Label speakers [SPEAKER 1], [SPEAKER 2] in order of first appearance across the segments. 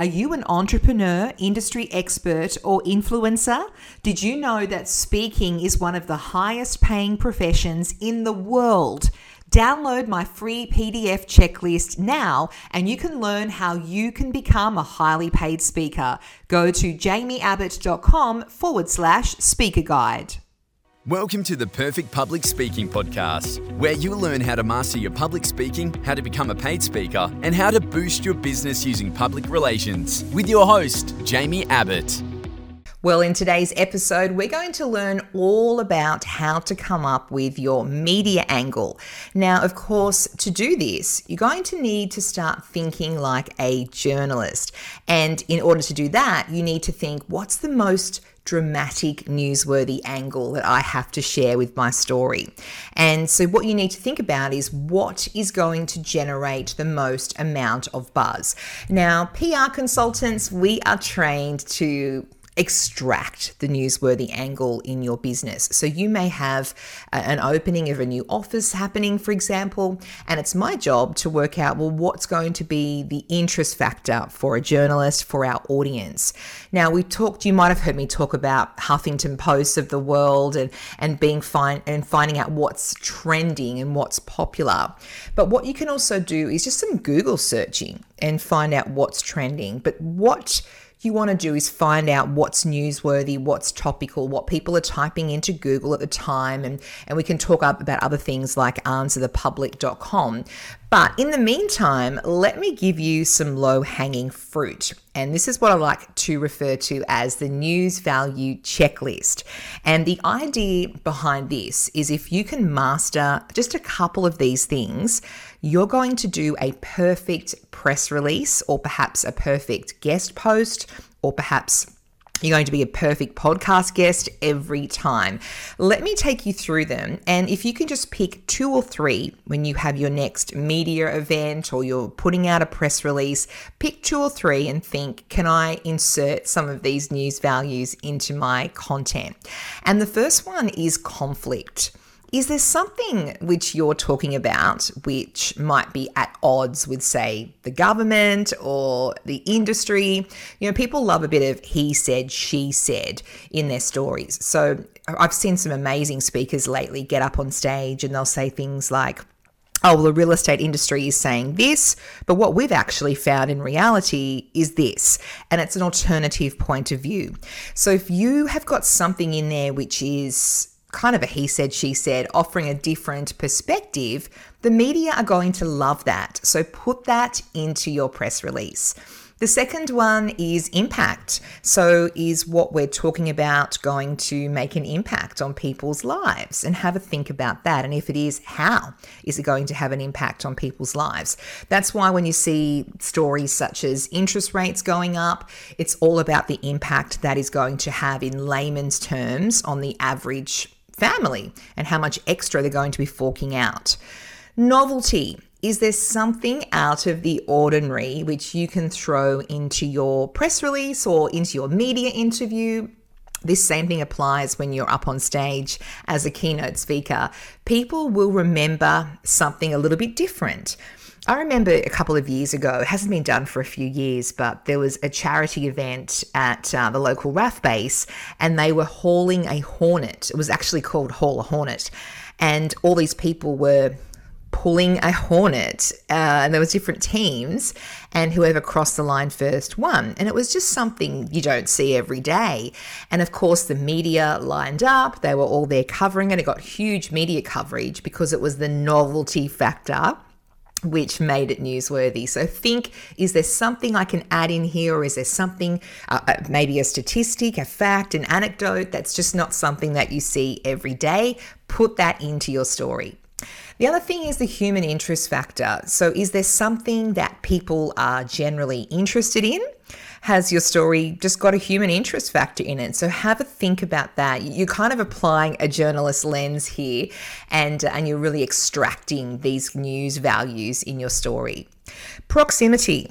[SPEAKER 1] Are you an entrepreneur, industry expert, or influencer? Did you know that speaking is one of the highest paying professions in the world? Download my free PDF checklist now and you can learn how you can become a highly paid speaker. Go to jaimieabbott.com forward slash speaker guide.
[SPEAKER 2] Welcome to the Perfect Public Speaking Podcast, where you'll learn how to master your public speaking, how to become a paid speaker, and how to boost your business using public relations. With your host, Jaimie Abbott.
[SPEAKER 1] Well, in today's episode, we're going to learn all about how to come up with your media angle. Now, of course, to do this, you're going to need to start thinking like a journalist. And in order to do that, you need to think what's the most dramatic, newsworthy angle that I have to share with my story. And so, what you need to think about is what is going to generate the most amount of buzz. Now, PR consultants, we are trained to extract the newsworthy angle in your business. So you may have an opening of a new office happening, for example, and it's my job to work out well what's going to be the interest factor for a journalist for our audience. Now we talked you might have heard me talk about Huffington Post of the world and and being fine and finding out what's trending and what's popular. But what you can also do is just some Google searching and find out what's trending. But what you want to do is find out what's newsworthy, what's topical, what people are typing into Google at the time, and, and we can talk up about other things like answerthepublic.com. But in the meantime, let me give you some low hanging fruit. And this is what I like to refer to as the news value checklist. And the idea behind this is if you can master just a couple of these things, you're going to do a perfect press release or perhaps a perfect guest post or perhaps you're going to be a perfect podcast guest every time. Let me take you through them. And if you can just pick two or three when you have your next media event or you're putting out a press release, pick two or three and think, can I insert some of these news values into my content? And the first one is conflict. Is there something which you're talking about which might be at odds with, say, the government or the industry? You know, people love a bit of he said, she said in their stories. So I've seen some amazing speakers lately get up on stage and they'll say things like, oh, well, the real estate industry is saying this, but what we've actually found in reality is this. And it's an alternative point of view. So if you have got something in there which is kind of a he said, she said, offering a different perspective, the media are going to love that. So put that into your press release. The second one is impact. So, is what we're talking about going to make an impact on people's lives? And have a think about that. And if it is, how is it going to have an impact on people's lives? That's why when you see stories such as interest rates going up, it's all about the impact that is going to have in layman's terms on the average family and how much extra they're going to be forking out. Novelty. Is there something out of the ordinary which you can throw into your press release or into your media interview? This same thing applies when you're up on stage as a keynote speaker. People will remember something a little bit different. I remember a couple of years ago, it hasn't been done for a few years, but there was a charity event at uh, the local RAF base and they were hauling a Hornet. It was actually called Haul a Hornet. And all these people were pulling a hornet uh, and there was different teams and whoever crossed the line first won. And it was just something you don't see every day. And of course the media lined up. They were all there covering it. It got huge media coverage because it was the novelty factor which made it newsworthy. So think is there something I can add in here, or is there something, uh, uh, maybe a statistic, a fact, an anecdote that's just not something that you see every day? Put that into your story. The other thing is the human interest factor. So, is there something that people are generally interested in? Has your story just got a human interest factor in it? So have a think about that. You're kind of applying a journalist lens here and, and you're really extracting these news values in your story. Proximity.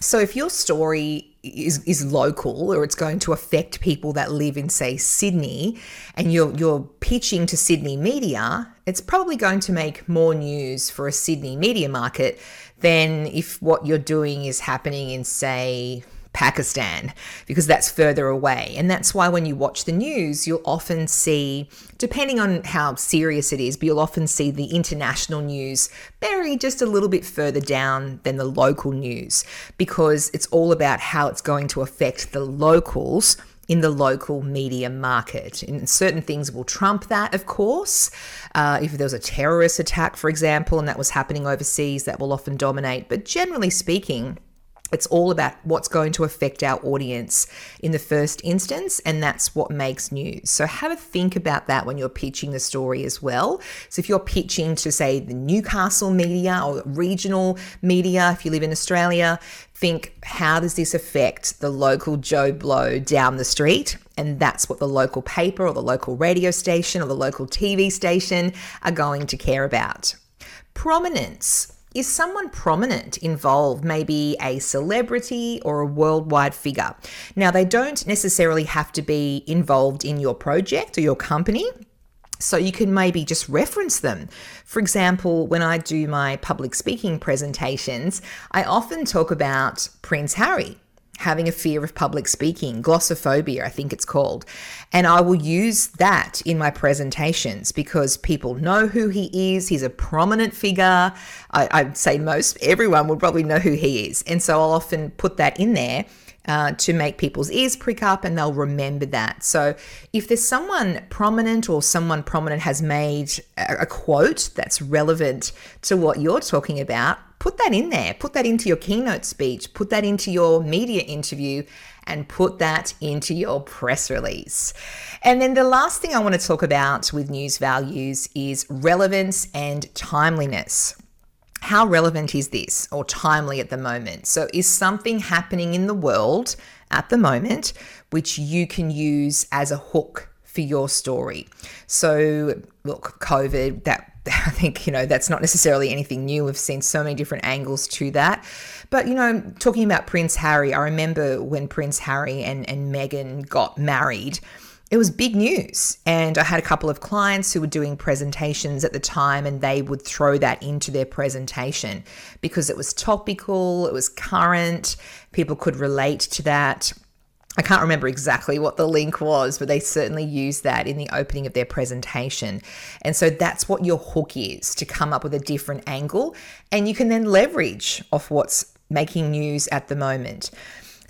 [SPEAKER 1] So if your story is, is local or it's going to affect people that live in say Sydney and you're you're pitching to Sydney media, it's probably going to make more news for a Sydney media market than if what you're doing is happening in say Pakistan because that's further away. And that's why when you watch the news, you'll often see, depending on how serious it is, but you'll often see the international news buried just a little bit further down than the local news because it's all about how it's going to affect the locals in the local media market. And certain things will trump that, of course. Uh, if there was a terrorist attack, for example, and that was happening overseas, that will often dominate. But generally speaking, it's all about what's going to affect our audience in the first instance, and that's what makes news. So, have a think about that when you're pitching the story as well. So, if you're pitching to, say, the Newcastle media or regional media, if you live in Australia, think how does this affect the local Joe Blow down the street? And that's what the local paper or the local radio station or the local TV station are going to care about. Prominence. Is someone prominent involved, maybe a celebrity or a worldwide figure? Now, they don't necessarily have to be involved in your project or your company. So you can maybe just reference them. For example, when I do my public speaking presentations, I often talk about Prince Harry having a fear of public speaking, glossophobia, I think it's called. And I will use that in my presentations because people know who he is. He's a prominent figure. I, would say most everyone would probably know who he is. And so I'll often put that in there. Uh, to make people's ears prick up and they'll remember that. So, if there's someone prominent or someone prominent has made a, a quote that's relevant to what you're talking about, put that in there. Put that into your keynote speech, put that into your media interview, and put that into your press release. And then the last thing I want to talk about with news values is relevance and timeliness. How relevant is this or timely at the moment? So, is something happening in the world at the moment which you can use as a hook for your story? So, look, COVID, that I think, you know, that's not necessarily anything new. We've seen so many different angles to that. But, you know, talking about Prince Harry, I remember when Prince Harry and, and Meghan got married, it was big news. And I had a couple of clients who were doing presentations at the time, and they would throw that into their presentation because it was topical, it was current, people could relate to that. I can't remember exactly what the link was, but they certainly used that in the opening of their presentation. And so that's what your hook is to come up with a different angle. And you can then leverage off what's making news at the moment.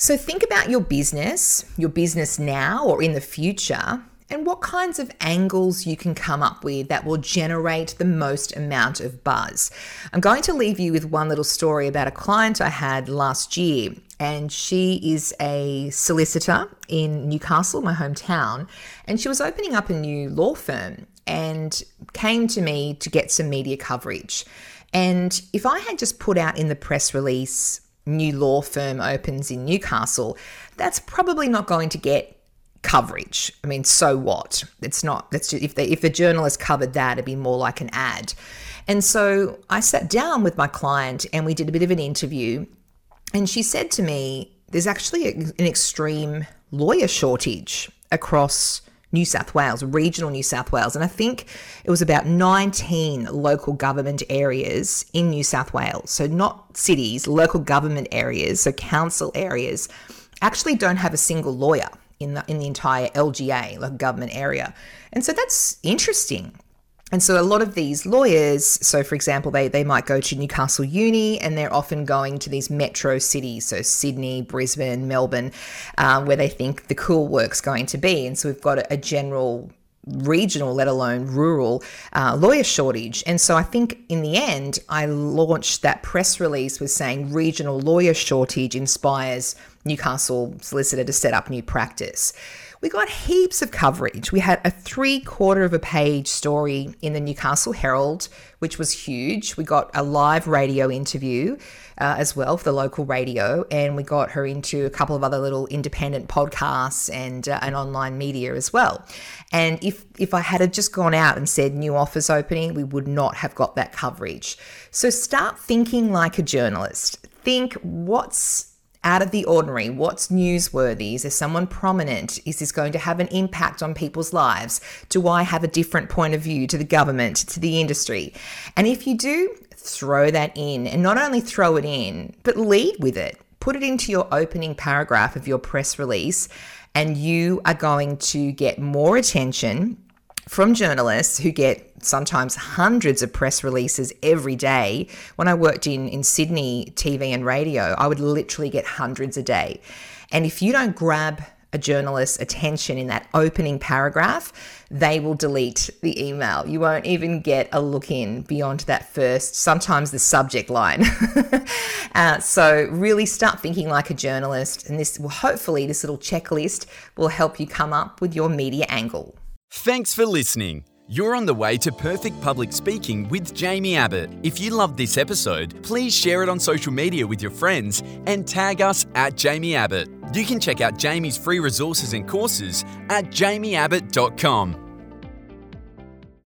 [SPEAKER 1] So think about your business, your business now or in the future, and what kinds of angles you can come up with that will generate the most amount of buzz. I'm going to leave you with one little story about a client I had last year, and she is a solicitor in Newcastle, my hometown, and she was opening up a new law firm and came to me to get some media coverage. And if I had just put out in the press release, new law firm opens in Newcastle, that's probably not going to get coverage. I mean, so what? It's not. That's just, if they if the journalist covered that, it'd be more like an ad. And so I sat down with my client and we did a bit of an interview. And she said to me, "There's actually an extreme lawyer shortage across." New South Wales, regional New South Wales. And I think it was about 19 local government areas in New South Wales. So, not cities, local government areas, so council areas, actually don't have a single lawyer in the in the entire LGA, like government area. And so that's interesting. And so a lot of these lawyers, so for example, they, they might go to Newcastle Uni and they're often going to these metro cities, so Sydney, Brisbane, Melbourne, um, where they think the cool work's going to be. And so we've got a, a general regional, let alone rural, uh, lawyer shortage. And so I think in the end, I launched that press release with saying regional lawyer shortage inspires Newcastle solicitor to set up new practice. We got heaps of coverage. We had a three quarter of a page story in the Newcastle Herald, which was huge. We got a live radio interview uh, as well for the local radio, and we got her into a couple of other little independent podcasts and uh, online media as well. And if if I had just gone out and said new office opening, we would not have got that coverage. So start thinking like a journalist. Think what's out of the ordinary? What's newsworthy? Is there someone prominent? Is this going to have an impact on people's lives? Do I have a different point of view to the government, to the industry? And if you do, throw that in and not only throw it in, but lead with it put it into your opening paragraph of your press release, and you are going to get more attention from journalists who get sometimes hundreds of press releases every day. When I worked in, in Sydney TV and radio, I would literally get hundreds a day. And if you don't grab a journalist's attention in that opening paragraph, they will delete the email. You won't even get a look in beyond that first, sometimes the subject line. uh, so, really start thinking like a journalist, and this will hopefully, this little checklist will help you come up with your media angle.
[SPEAKER 2] Thanks for listening. You're on the way to perfect public speaking with Jaimie Abbott. If you loved this episode, please share it on social media with your friends and tag us at Jaimie Abbott. You can check out Jaimie's free resources and courses at jaimieabbott.com.